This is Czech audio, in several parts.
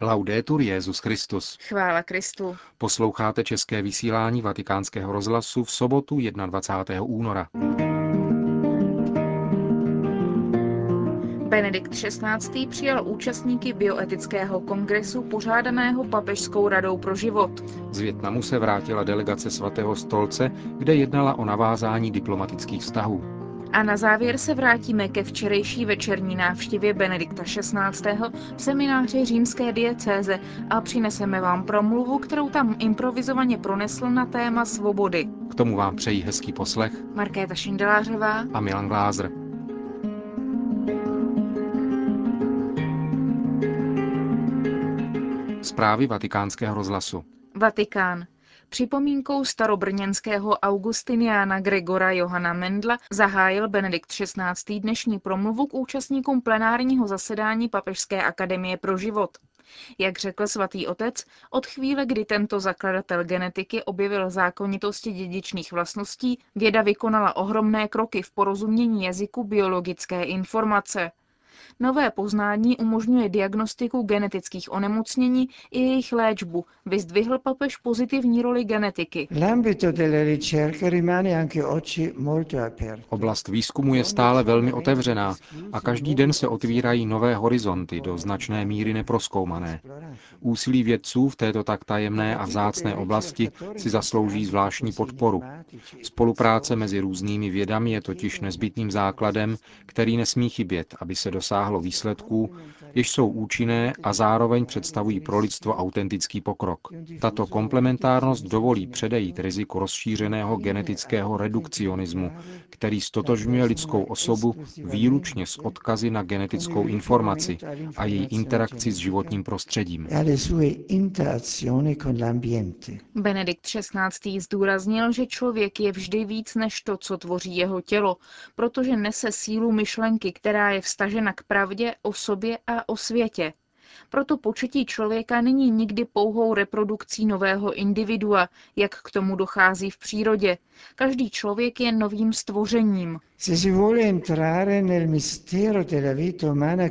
Laudetur Jezus Christus. Chvála Kristu. Posloucháte české vysílání Vatikánského rozhlasu v sobotu 21. února. Benedikt XVI. přijal účastníky bioetického kongresu pořádaného Papežskou radou pro život. Z Větnamu se vrátila delegace svatého stolce, kde jednala o navázání diplomatických vztahů. A na závěr se vrátíme ke včerejší večerní návštěvě Benedikta XVI. v semináři římské diecéze a přineseme vám promluvu, kterou tam improvizovaně pronesl na téma svobody. K tomu vám přejí hezký poslech Markéta Šindelářová a Milan Glázer. Zprávy vatikánského rozhlasu. Vatikán. Připomínkou starobrněnského Augustiniána Gregora Johana Mendla zahájil Benedikt XVI. dnešní promluvu k účastníkům plenárního zasedání Papežské akademie pro život. Jak řekl svatý otec, od chvíle, kdy tento zakladatel genetiky objevil zákonitosti dědičných vlastností, věda vykonala ohromné kroky v porozumění jazyku biologické informace. Nové poznání umožňuje diagnostiku genetických onemocnění i jejich léčbu. Vyzdvihl papež pozitivní roli genetiky. Oblast výzkumu je stále velmi otevřená a každý den se otvírají nové horizonty, do značné míry neproskoumané. Úsilí vědců v této tak tajemné a vzácné oblasti si zaslouží zvláštní podporu. Spolupráce mezi různými vědami je totiž nezbytným základem, který nesmí chybět, aby se dosáhlo výsledků, jež jsou účinné a zároveň představují pro lidstvo autentický pokrok. Tato komplementárnost dovolí předejít riziku rozšířeného genetického redukcionismu, který stotožňuje lidskou osobu výlučně s odkazy na genetickou informaci a její interakci s životním prostředím. Benedikt XVI. zdůraznil, že člověk je vždy víc než to, co tvoří jeho tělo, protože nese sílu myšlenky, která je vstažena k pravdě o sobě a o světě. Proto početí člověka není nikdy pouhou reprodukcí nového individua, jak k tomu dochází v přírodě. Každý člověk je novým stvořením.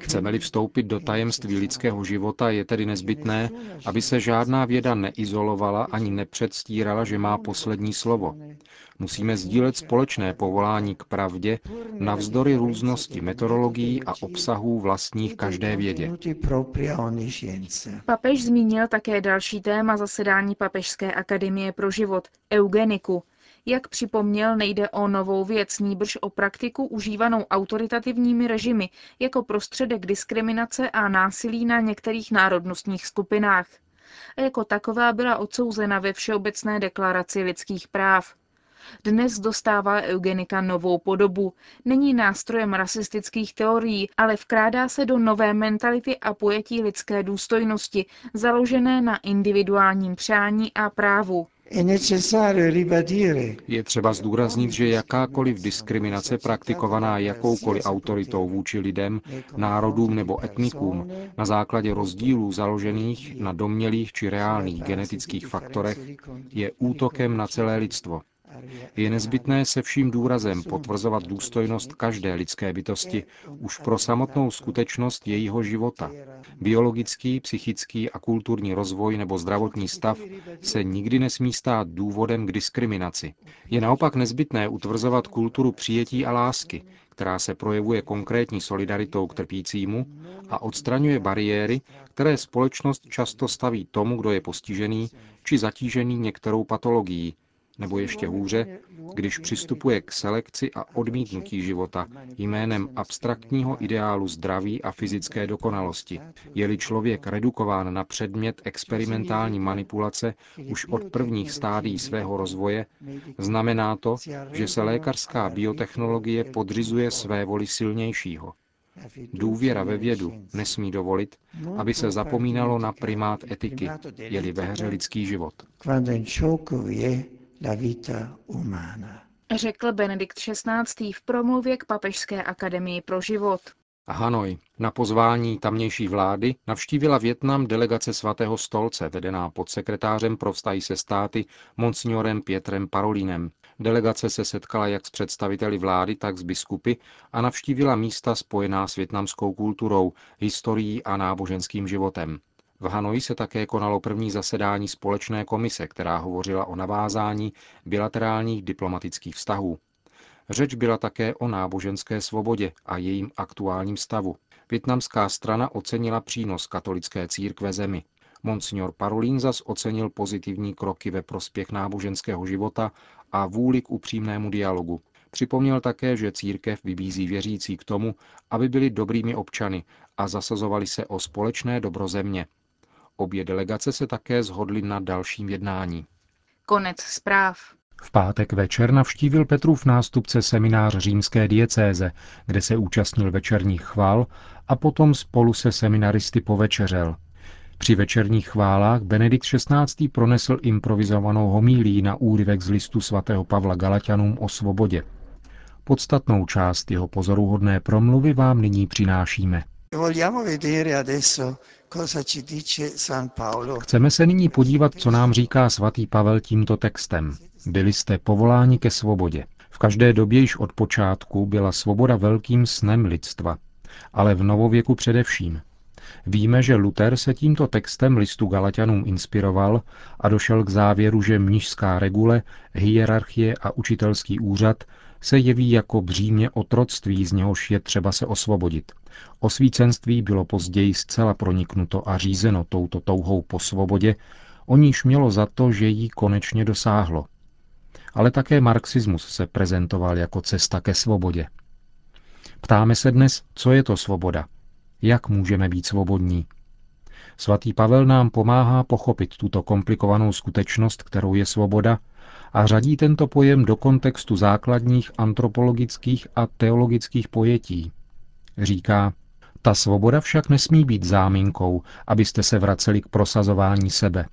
Chceme-li vstoupit do tajemství lidského života, je tedy nezbytné, aby se žádná věda neizolovala ani nepředstírala, že má poslední slovo. Musíme sdílet společné povolání k pravdě navzdory různosti metodologií a obsahů vlastních každé vědě. Papež zmínil také další téma zasedání Papežské akademie pro život – eugeniku. Jak připomněl, nejde o novou věc, níbrž o praktiku užívanou autoritativními režimy jako prostředek diskriminace a násilí na některých národnostních skupinách. A jako taková byla odsouzena ve Všeobecné deklaraci lidských práv. Dnes dostává eugenika novou podobu. Není nástrojem rasistických teorií, ale vkrádá se do nové mentality a pojetí lidské důstojnosti, založené na individuálním přání a právu. Je třeba zdůraznit, že jakákoliv diskriminace praktikovaná jakoukoliv autoritou vůči lidem, národům nebo etnikům na základě rozdílů založených na domnělých či reálných genetických faktorech je útokem na celé lidstvo. Je nezbytné se vším důrazem potvrzovat důstojnost každé lidské bytosti už pro samotnou skutečnost jejího života. Biologický, psychický a kulturní rozvoj nebo zdravotní stav se nikdy nesmí stát důvodem k diskriminaci. Je naopak nezbytné utvrzovat kulturu přijetí a lásky, která se projevuje konkrétní solidaritou k trpícímu a odstraňuje bariéry, které společnost často staví tomu, kdo je postižený či zatížený některou patologií, nebo ještě hůře, když přistupuje k selekci a odmítnutí života jménem abstraktního ideálu zdraví a fyzické dokonalosti. Je-li člověk redukován na předmět experimentální manipulace už od prvních stádií svého rozvoje, znamená to, že se lékařská biotechnologie podřizuje své voli silnějšího. Důvěra ve vědu nesmí dovolit, aby se zapomínalo na primát etiky, je-li ve hře lidský život la vita umana. Řekl Benedikt XVI. v promluvě k Papežské akademii pro život. Hanoj. Na pozvání tamnější vlády navštívila Větnam delegace svatého stolce, vedená pod sekretářem pro vztahy se státy monsignorem Pietrem Parolínem. Delegace se setkala jak s představiteli vlády, tak s biskupy a navštívila místa spojená s větnamskou kulturou, historií a náboženským životem. V Hanoji se také konalo první zasedání společné komise, která hovořila o navázání bilaterálních diplomatických vztahů. Řeč byla také o náboženské svobodě a jejím aktuálním stavu. Větnamská strana ocenila přínos katolické církve zemi. Monsignor Parolin zas ocenil pozitivní kroky ve prospěch náboženského života a vůli k upřímnému dialogu. Připomněl také, že církev vybízí věřící k tomu, aby byli dobrými občany a zasazovali se o společné dobro země. Obě delegace se také zhodly na dalším jednání. Konec zpráv. V pátek večer navštívil Petrův nástupce seminář římské diecéze, kde se účastnil večerních chval a potom spolu se seminaristy povečeřel. Při večerních chválách Benedikt XVI. pronesl improvizovanou homílí na úryvek z listu svatého Pavla Galatianům o svobodě. Podstatnou část jeho pozoruhodné promluvy vám nyní přinášíme. Chceme se nyní podívat, co nám říká svatý Pavel tímto textem. Byli jste povoláni ke svobodě. V každé době již od počátku byla svoboda velkým snem lidstva, ale v novověku především. Víme, že Luther se tímto textem listu Galatianům inspiroval a došel k závěru, že mnižská regule, hierarchie a učitelský úřad se jeví jako břímě otroctví, z něhož je třeba se osvobodit. Osvícenství bylo později zcela proniknuto a řízeno touto touhou po svobodě, o níž mělo za to, že jí konečně dosáhlo. Ale také marxismus se prezentoval jako cesta ke svobodě. Ptáme se dnes, co je to svoboda? Jak můžeme být svobodní? Svatý Pavel nám pomáhá pochopit tuto komplikovanou skutečnost, kterou je svoboda, a řadí tento pojem do kontextu základních antropologických a teologických pojetí. Říká, ta svoboda však nesmí být záminkou, abyste se vraceli k prosazování sebe.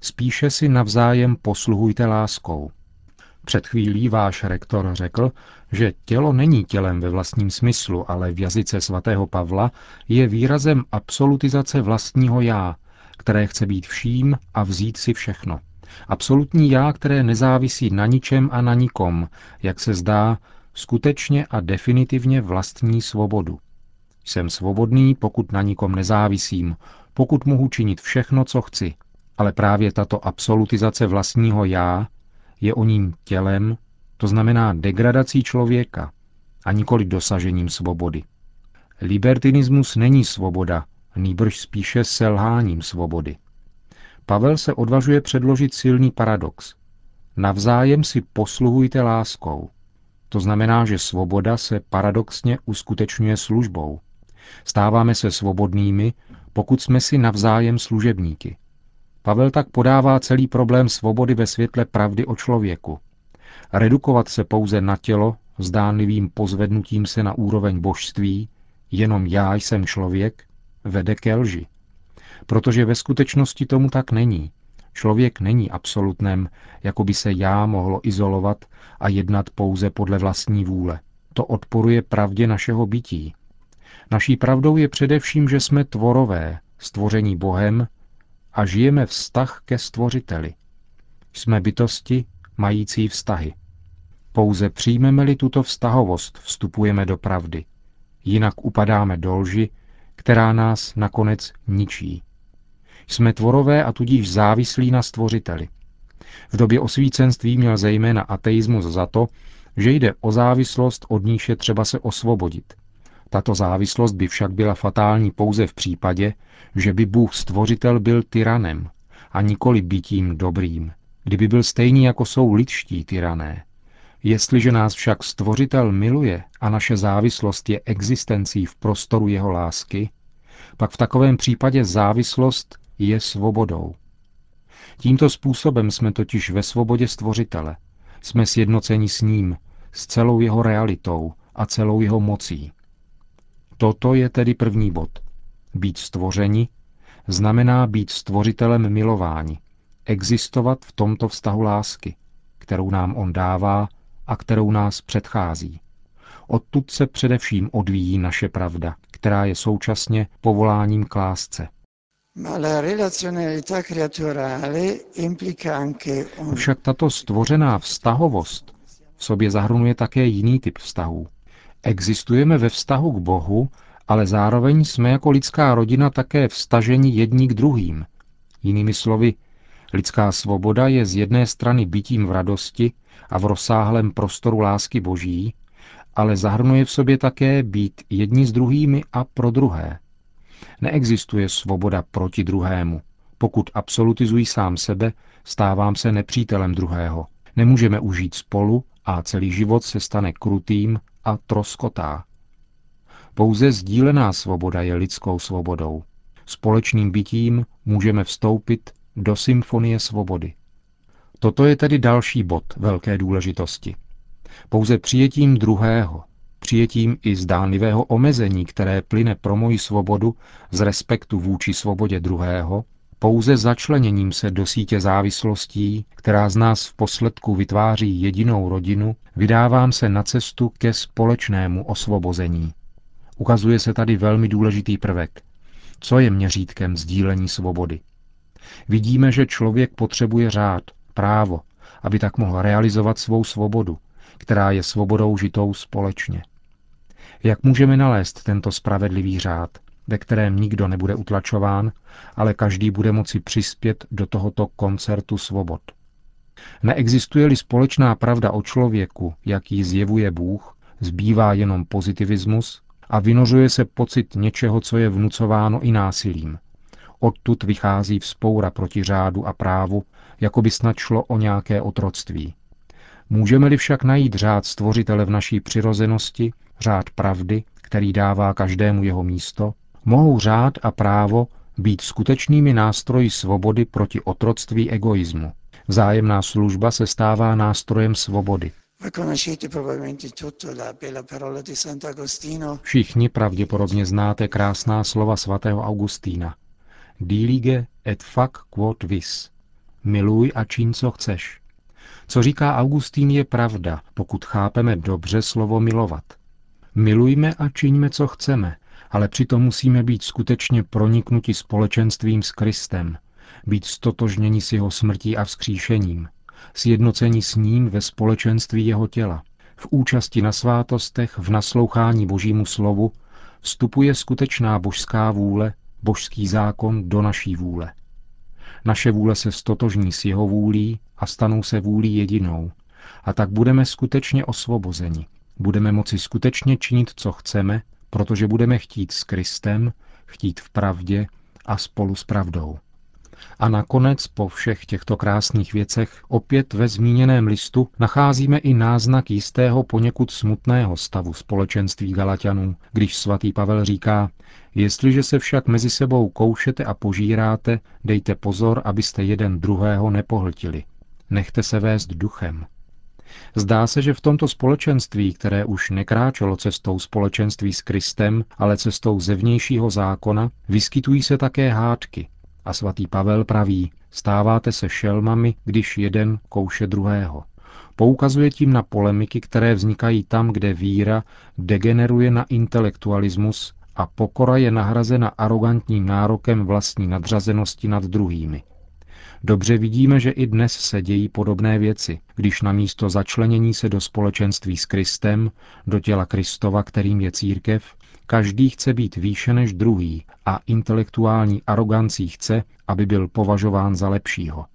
Spíše si navzájem posluhujte láskou. Před chvílí váš rektor řekl, že tělo není tělem ve vlastním smyslu, ale v jazyce svatého Pavla je výrazem absolutizace vlastního já, které chce být vším a vzít si všechno. Absolutní já, které nezávisí na ničem a na nikom, jak se zdá, skutečně a definitivně vlastní svobodu. Jsem svobodný, pokud na nikom nezávisím, pokud mohu činit všechno, co chci. Ale právě tato absolutizace vlastního já je o ním tělem, to znamená degradací člověka a nikoli dosažením svobody. Libertinismus není svoboda, nýbrž spíše selháním svobody. Pavel se odvažuje předložit silný paradox. Navzájem si posluhujte láskou. To znamená, že svoboda se paradoxně uskutečňuje službou. Stáváme se svobodnými, pokud jsme si navzájem služebníky. Pavel tak podává celý problém svobody ve světle pravdy o člověku. Redukovat se pouze na tělo, zdánlivým pozvednutím se na úroveň božství, jenom já jsem člověk, vede ke lži. Protože ve skutečnosti tomu tak není. Člověk není absolutnem, jako by se já mohlo izolovat a jednat pouze podle vlastní vůle. To odporuje pravdě našeho bytí. Naší pravdou je především, že jsme tvorové, stvoření Bohem a žijeme vztah ke stvořiteli. Jsme bytosti mající vztahy. Pouze přijmeme-li tuto vztahovost, vstupujeme do pravdy. Jinak upadáme do lži, která nás nakonec ničí. Jsme tvorové a tudíž závislí na stvořiteli. V době osvícenství měl zejména ateismus za to, že jde o závislost, od níž je třeba se osvobodit. Tato závislost by však byla fatální pouze v případě, že by Bůh stvořitel byl tyranem a nikoli bytím dobrým, kdyby byl stejný jako jsou lidští tyrané. Jestliže nás však stvořitel miluje a naše závislost je existencí v prostoru jeho lásky, pak v takovém případě závislost je svobodou. Tímto způsobem jsme totiž ve svobodě stvořitele. Jsme sjednoceni s ním, s celou jeho realitou a celou jeho mocí. Toto je tedy první bod. Být stvořeni znamená být stvořitelem milování, existovat v tomto vztahu lásky, kterou nám on dává a kterou nás předchází. Odtud se především odvíjí naše pravda, která je současně povoláním k lásce. Však tato stvořená vztahovost v sobě zahrnuje také jiný typ vztahů. Existujeme ve vztahu k Bohu ale zároveň jsme jako lidská rodina také vstaženi jedni k druhým. Jinými slovy, lidská svoboda je z jedné strany bytím v radosti a v rozsáhlém prostoru lásky boží, ale zahrnuje v sobě také být jedni s druhými a pro druhé. Neexistuje svoboda proti druhému. Pokud absolutizují sám sebe, stávám se nepřítelem druhého. Nemůžeme užít spolu a celý život se stane krutým a troskotá. Pouze sdílená svoboda je lidskou svobodou. Společným bytím můžeme vstoupit do symfonie svobody. Toto je tedy další bod velké důležitosti. Pouze přijetím druhého, přijetím i zdánlivého omezení, které plyne pro moji svobodu z respektu vůči svobodě druhého, pouze začleněním se do sítě závislostí, která z nás v posledku vytváří jedinou rodinu, vydávám se na cestu ke společnému osvobození. Ukazuje se tady velmi důležitý prvek. Co je měřítkem sdílení svobody? Vidíme, že člověk potřebuje řád, právo, aby tak mohl realizovat svou svobodu, která je svobodou žitou společně. Jak můžeme nalézt tento spravedlivý řád, ve kterém nikdo nebude utlačován, ale každý bude moci přispět do tohoto koncertu svobod? Neexistuje-li společná pravda o člověku, jak ji zjevuje Bůh, zbývá jenom pozitivismus a vynořuje se pocit něčeho, co je vnucováno i násilím. Odtud vychází vzpoura proti řádu a právu, jako by snad šlo o nějaké otroctví. Můžeme-li však najít řád stvořitele v naší přirozenosti, řád pravdy, který dává každému jeho místo, mohou řád a právo být skutečnými nástroji svobody proti otroctví egoismu. Vzájemná služba se stává nástrojem svobody. Všichni pravděpodobně znáte krásná slova svatého Augustína. Dilige et fac quod vis. Miluj a čin, co chceš. Co říká Augustín, je pravda, pokud chápeme dobře slovo milovat. Milujme a čiňme, co chceme, ale přitom musíme být skutečně proniknuti společenstvím s Kristem, být stotožněni s jeho smrtí a vzkříšením, sjednocení s ním ve společenství jeho těla. V účasti na svátostech, v naslouchání božímu slovu, vstupuje skutečná božská vůle, božský zákon do naší vůle. Naše vůle se stotožní s jeho vůlí a stanou se vůlí jedinou. A tak budeme skutečně osvobozeni. Budeme moci skutečně činit, co chceme, protože budeme chtít s Kristem, chtít v pravdě a spolu s pravdou. A nakonec po všech těchto krásných věcech opět ve zmíněném listu nacházíme i náznak jistého poněkud smutného stavu společenství Galatianů, když svatý Pavel říká, jestliže se však mezi sebou koušete a požíráte, dejte pozor, abyste jeden druhého nepohltili. Nechte se vést duchem. Zdá se, že v tomto společenství, které už nekráčelo cestou společenství s Kristem, ale cestou zevnějšího zákona, vyskytují se také hádky, a svatý Pavel praví, stáváte se šelmami, když jeden kouše druhého. Poukazuje tím na polemiky, které vznikají tam, kde víra degeneruje na intelektualismus a pokora je nahrazena arrogantním nárokem vlastní nadřazenosti nad druhými. Dobře vidíme, že i dnes se dějí podobné věci, když na místo začlenění se do společenství s Kristem, do těla Kristova, kterým je církev, Každý chce být výše než druhý a intelektuální arogancí chce, aby byl považován za lepšího.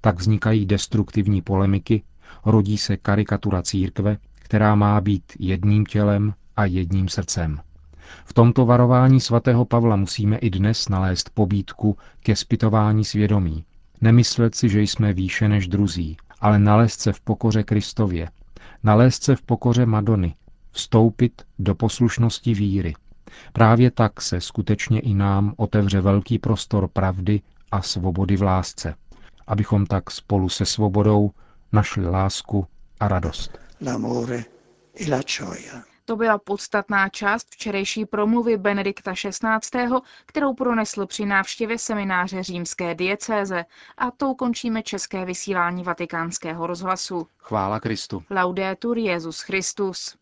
Tak vznikají destruktivní polemiky, rodí se karikatura církve, která má být jedním tělem a jedním srdcem. V tomto varování svatého Pavla musíme i dnes nalézt pobídku ke zpytování svědomí. Nemyslet si, že jsme výše než druzí, ale nalézt se v pokoře Kristově, nalézt se v pokoře Madony, vstoupit do poslušnosti víry. Právě tak se skutečně i nám otevře velký prostor pravdy a svobody v lásce, abychom tak spolu se svobodou našli lásku a radost. E to byla podstatná část včerejší promluvy Benedikta XVI., kterou pronesl při návštěvě semináře římské diecéze a tou končíme české vysílání vatikánského rozhlasu. Chvála Kristu. Laudetur Jezus Christus.